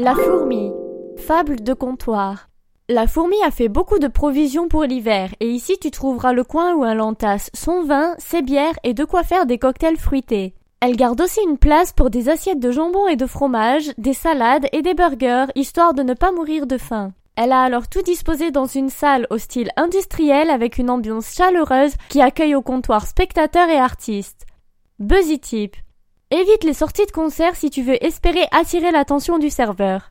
La fourmi. Fable de comptoir. La fourmi a fait beaucoup de provisions pour l'hiver, et ici tu trouveras le coin où elle entasse son vin, ses bières et de quoi faire des cocktails fruités. Elle garde aussi une place pour des assiettes de jambon et de fromage, des salades et des burgers, histoire de ne pas mourir de faim. Elle a alors tout disposé dans une salle au style industriel avec une ambiance chaleureuse qui accueille au comptoir spectateurs et artistes. Buzzy Tip. Évite les sorties de concert si tu veux espérer attirer l'attention du serveur.